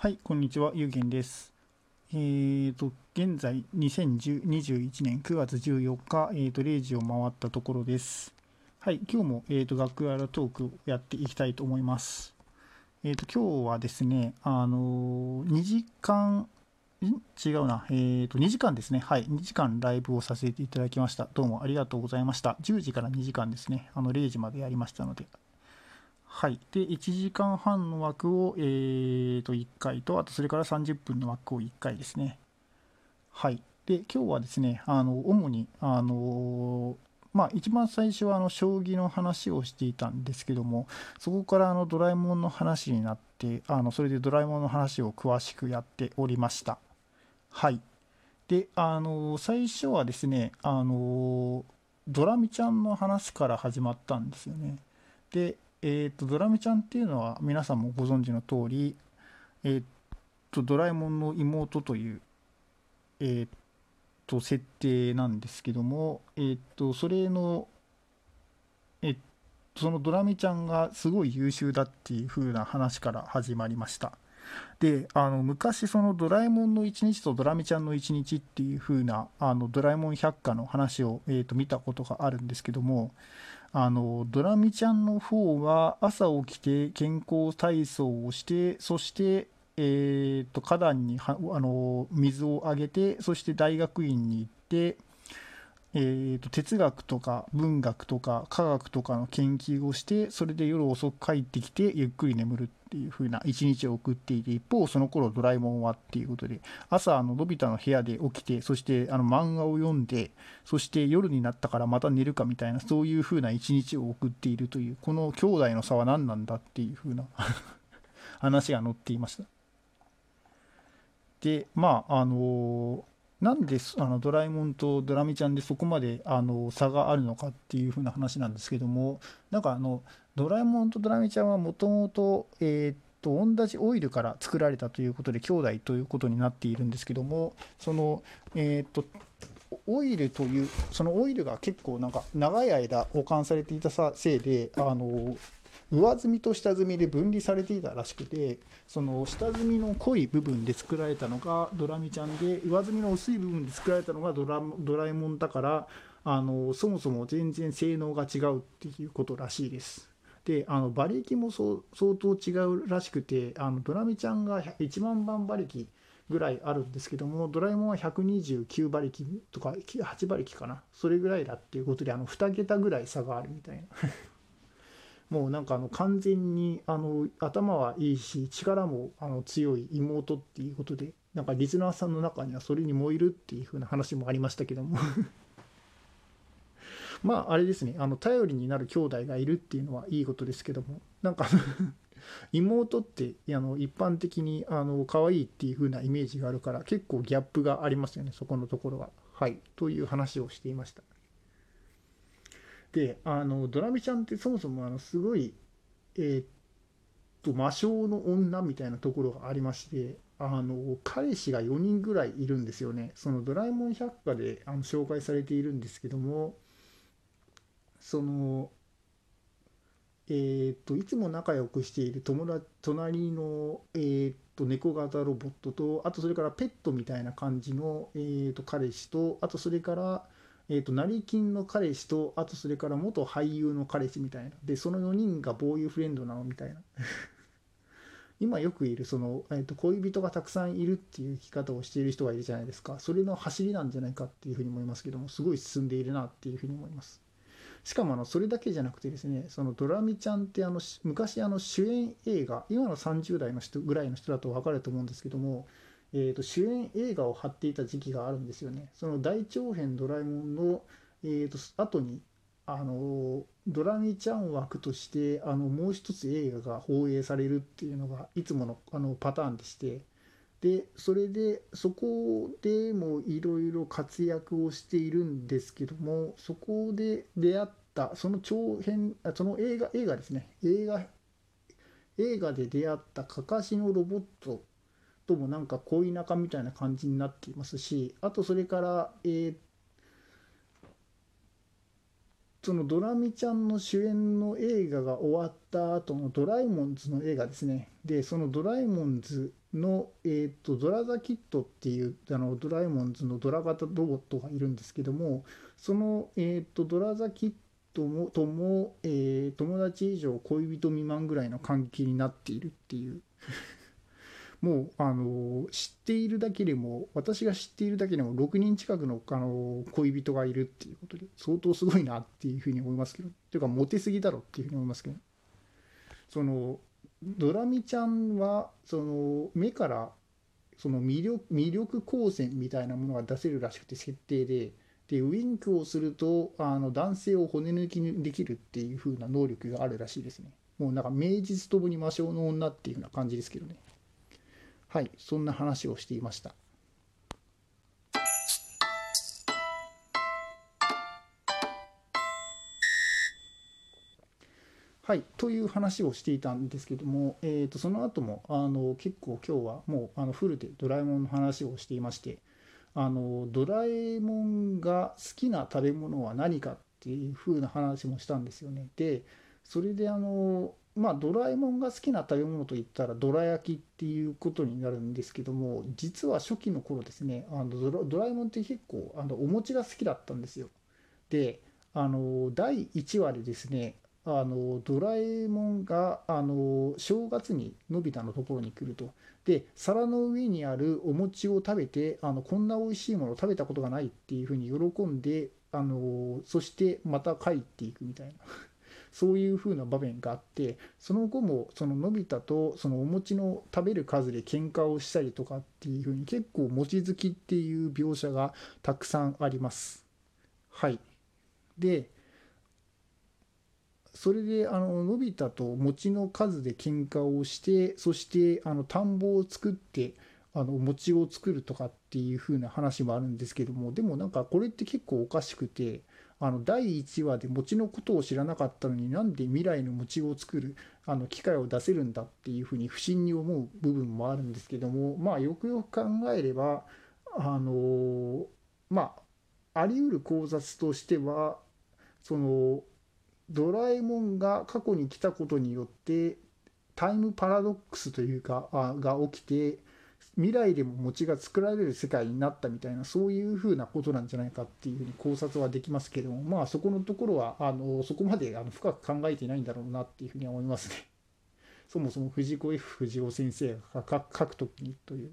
はい、こんにちは、ゆうげんです。えーと、現在、2021年9月14日、えーと、0時を回ったところです。はい、今日も、えーと、学園トークをやっていきたいと思います。えーと、今日はですね、あのー、2時間、違うな、えーと、2時間ですね。はい、2時間ライブをさせていただきました。どうもありがとうございました。10時から2時間ですね。あの、0時までやりましたので。はい。で、1時間半の枠を、えー、と1回と、あとそれから30分の枠を1回ですね。はい。で、今日はですね、あの、主に、あのまあ、一番最初はあの将棋の話をしていたんですけども、そこからあのドラえもんの話になって、あのそれでドラえもんの話を詳しくやっておりました。はい。で、あの最初はですね、あのドラミちゃんの話から始まったんですよね。で、えー、とドラミちゃんっていうのは皆さんもご存知の通り、えー、とドラえもんの妹という、えー、と設定なんですけども、えー、とそれの、えー、そのドラミちゃんがすごい優秀だっていう風な話から始まりました。であの昔そのドラえもんの一日とドラミちゃんの一日っていう風なあのドラえもん百科の話を、えー、と見たことがあるんですけどもあのドラミちゃんの方は朝起きて健康体操をしてそして、えー、と花壇にはあの水をあげてそして大学院に行って、えー、と哲学とか文学とか科学とかの研究をしてそれで夜遅く帰ってきてゆっくり眠るっていう風な一日を送っていて一方その頃ドラえもんはっていうことで朝あののび太の部屋で起きてそしてあの漫画を読んでそして夜になったからまた寝るかみたいなそういう風な一日を送っているというこの兄弟の差は何なんだっていう風な 話が載っていました。でまああのなんであのドラえもんとドラミちゃんでそこまであの差があるのかっていう風な話なんですけどもなんかあのドラえもんとドラミちゃんはもともとえ、っと同じオイルから作られたということで兄弟ということになっているんですけどもそのえー、っとオイルというそのオイルが結構なんか長い間保管されていたせいであの上積みと下積みで分離されていたらしくてその下積みの濃い部分で作られたのがドラミちゃんで上積みの薄い部分で作られたのがドラドラえもんだからあのそもそも全然性能が違うっていうことらしいです。であの馬力も相当違うらしくてあのドラミちゃんが1万番馬力ぐらいあるんですけどもドラえもんは129馬力とか8馬力かな？それぐらいだっていうことであの2桁ぐらい差があるみたいなもうなんかあの完全にあの頭はいいし力もあの強い妹っていうことでなんかリスナーさんの中にはそれに燃えるっていう風な話もありましたけども まああれですねあの頼りになる兄弟がいるっていうのはいいことですけどもなんか 妹ってあの一般的にあの可愛いっていう風なイメージがあるから結構ギャップがありますよねそこのところは。はいという話をしていました。であのドラミちゃんってそもそもあのすごいえー、っと魔性の女みたいなところがありましてあの彼氏が4人ぐらいいるんですよね。そのドラえもん百科であの紹介されているんですけどもそのえー、っといつも仲良くしている友達隣の、えー、っと猫型ロボットとあとそれからペットみたいな感じの、えー、っと彼氏とあとそれからえーと、成金の彼氏とあとそれから元俳優の彼氏みたいな。でその4人がボーイフレンドなのみたいな。今よくいるその、えーと、恋人がたくさんいるっていう生き方をしている人がいるじゃないですか。それの走りなんじゃないかっていうふうに思いますけどもすごい進んでいるなっていうふうに思います。しかもあのそれだけじゃなくてですねそのドラミちゃんってあの昔あの主演映画今の30代の人ぐらいの人だと分かると思うんですけどもえー、と主演映画を貼っていた時期があるんですよね。その大長編ドラえもんの、えー、と後にあのドラミちゃん枠としてあのもう一つ映画が放映されるっていうのがいつものあのパターンでしてでそれでそこでもいろいろ活躍をしているんですけどもそこで出会ったその長編あその映画映画ですね映画映画で出会ったかかしのロボットともなんか恋仲みたいな感じになっていますしあとそれから、えー、そのドラミちゃんの主演の映画が終わった後のドラえもんズの映画ですね。でそのドラえもんズの、えーと、ドラザキットっていうあのドラえもんズのドラ型ロボットがいるんですけどもその、えーと、ドラザキットもとも、えー、友達以上恋人未満ぐらいの関係になっているっていう。もうあの知っているだけでも私が知っているだけでも6人近くのあの恋人がいるっていうことで相当すごいなっていうふうに思いますけどというかモテすぎだろっていうふうに思いますけど。そのドラミちゃんはその目からその魅力魅力光線みたいなものが出せるらしくて設定ででウインクをするとあの男性を骨抜きにできるっていう風な能力があるらしいですね。もうなんか名実ともに魔性の女っていう風な感じですけどね。はいそんな話をしていましたはい、という話をしていたんですけども、えー、とその後もあの結構今日はもうあのフルでドラえもんの話をしていましてあのドラえもんが好きな食べ物は何かっていう風な話もしたんですよね。でそれであのまあドラえもんが好きな食べ物といったらどら焼きっていうことになるんですけども実は初期の頃ですねあのドラえもんって結構あのお餅が好きだったんですよ。であの第1話でですねあのドラえもんがあの正月にのび太のところに来るとで皿の上にあるお餅を食べてあのこんな美味しいものを食べたことがないっていうふうに喜んであのそしてまた帰っていくみたいなそういう風な場面があってその後もそののび太とそのお餅の食べる数で喧嘩をしたりとかっていう風に結構餅好きっていう描写がたくさんあります。はいでそれであののび太と餅の数で喧嘩をしてそしてあの田んぼを作ってあの餅を作るとかっていう風な話もあるんですけどもでもなんかこれって結構おかしくてあの第1話で餅のことを知らなかったのになんで未来の餅を作るあの機械を出せるんだっていうふうに不審に思う部分もあるんですけどもまあよくよく考えればあのまああり得る考察としてはそのドラえもんが過去に来たことによってタイムパラドックスというかあが起きて未来でも餅が作られる世界になったみたいなそういうふうなことなんじゃないかっていうふうに考察はできますけどもまあそこのところはあのそこまであの深く考えていないんだろうなっていうふうに思いますね。そもそも藤子 F 不二雄先生が書くときにという。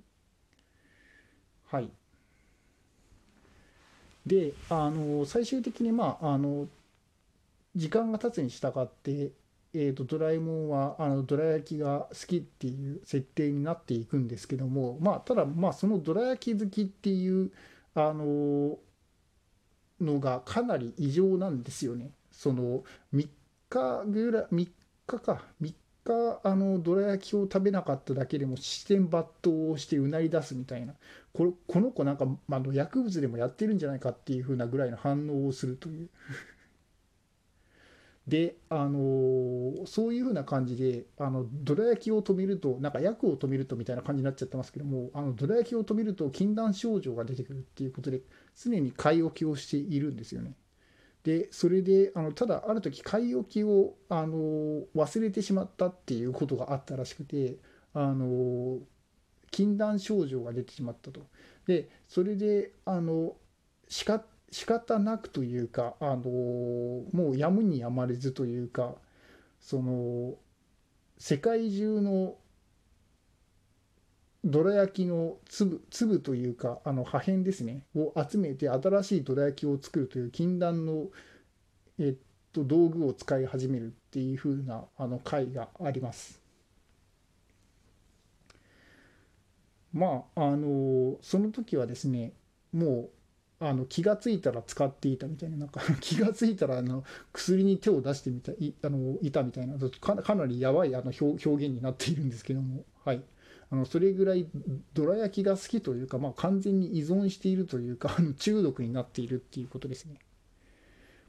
はい。であの最終的にまああの時間が経つに従って、えーと、ドラえもんはあのどら焼きが好きっていう設定になっていくんですけども、まあ、ただ、まあ、そのどら焼き好きっていうあののがかなり異常なんですよね。その3日ぐらい3日か。3日あのどら焼きを食べなかっただけでも視線抜刀をしてうなり出すみたいな。この子なんか、まあ、の薬物でもやってるんじゃないかっていう風なぐらいの反応をするという。で、あのー、そういうふうな感じで、あの、どら焼きを止めると、なんか薬を止めるとみたいな感じになっちゃってますけども、あの、どら焼きを止めると禁断症状が出てくるっていうことで、常に買い置きをしているんですよね。で、それで、あの、ただ、ある時、買い置きを、あのー、忘れてしまったっていうことがあったらしくて、あのー、禁断症状が出てしまったと。で、それで、あの、叱っ、仕方なくというか、あのもうやむにやまれずというかその世界中のどら焼きの粒粒というかあの破片ですねを集めて新しいどら焼きを作るという禁断の、えっと、道具を使い始めるっていう風なあの回があります。まああのその時はですねもうあの気が付いたら使っていたみたいななんか 気が付いたらあの薬に手を出してみたいあのいたみたいなかかなりやばいあの表現になっているんですけども、はい、あのそれぐらいどら焼きが好きというか、まあ、完全に依存しているというかあの中毒になっているっていうことですね。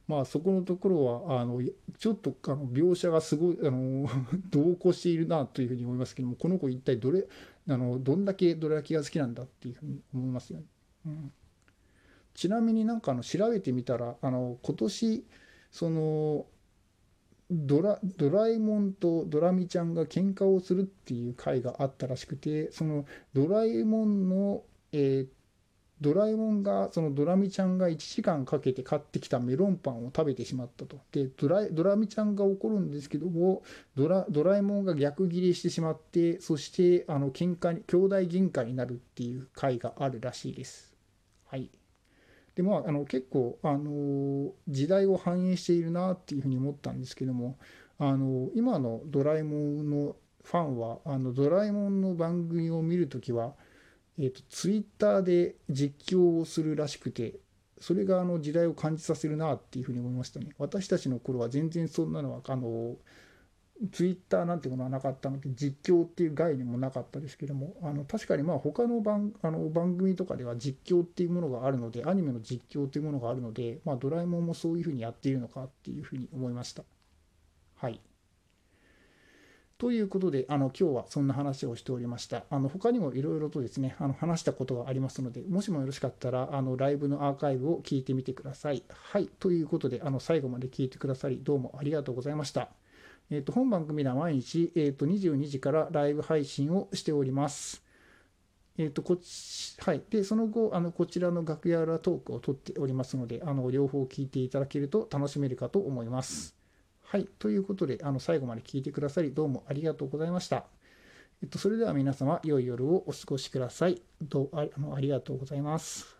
まあそこのところはあのちょっとあの描写がすごいあの 同行しているなというふうに思いますけどもこの子一体どれあのどんだけどら焼きが好きなんだっていうふうに思いますよね。うんちなみになんかあの調べてみたらあの今年そのドラドラえもんとドラミちゃんが喧嘩をするっていう回があったらしくてそのドラえもんの、えードラえもんがそのドラミちゃんが1時間かけて買ってきたメロンパンを食べてしまったと。でドラドラミちゃんが怒るんですけどもドラドラえもんが逆ギレしてしまってそしてあの喧嘩に兄弟喧嘩になるっていう回があるらしいです。はいでまあ、あの結構、あの時代を反映しているなっていうふうに思ったんですけども、あの今のドラえもんのファンはあのドラえもんの番組を見るときはえーと、ツイッターで実況をするらしくて、それがあの時代を感じさせるなっていうふうに思いましたね。私たちの頃は全然そんなのは、あのツイッターなんていうものはなかったので、実況っていう概念もなかったですけども、あの確かにまあ他の番あの番組とかでは実況っていうものがあるので、アニメの実況っていうものがあるので、まあ、ドラえもんもそういうふうにやっているのかっていうふうに思いました。はい。ということで、あの今日はそんな話をしておりました。あの他にもいろいろとですね、あの話したことがありますので、もしもよろしかったら、あのライブのアーカイブを聞いてみてください。はい、ということで、あの最後まで聞いてくださり、どうもありがとうございました。えっ、ー、と本番組では毎日、えー、と22時からライブ配信をしております。えーとこちはい、でその後あの、こちらの楽屋裏トークを取っておりますので、あの両方聞いていただけると楽しめるかと思います。はい。ということで、あの、最後まで聞いてくださり、どうもありがとうございました。えっと、それでは皆様、良い夜をお過ごしください。どうあのありがとうございます。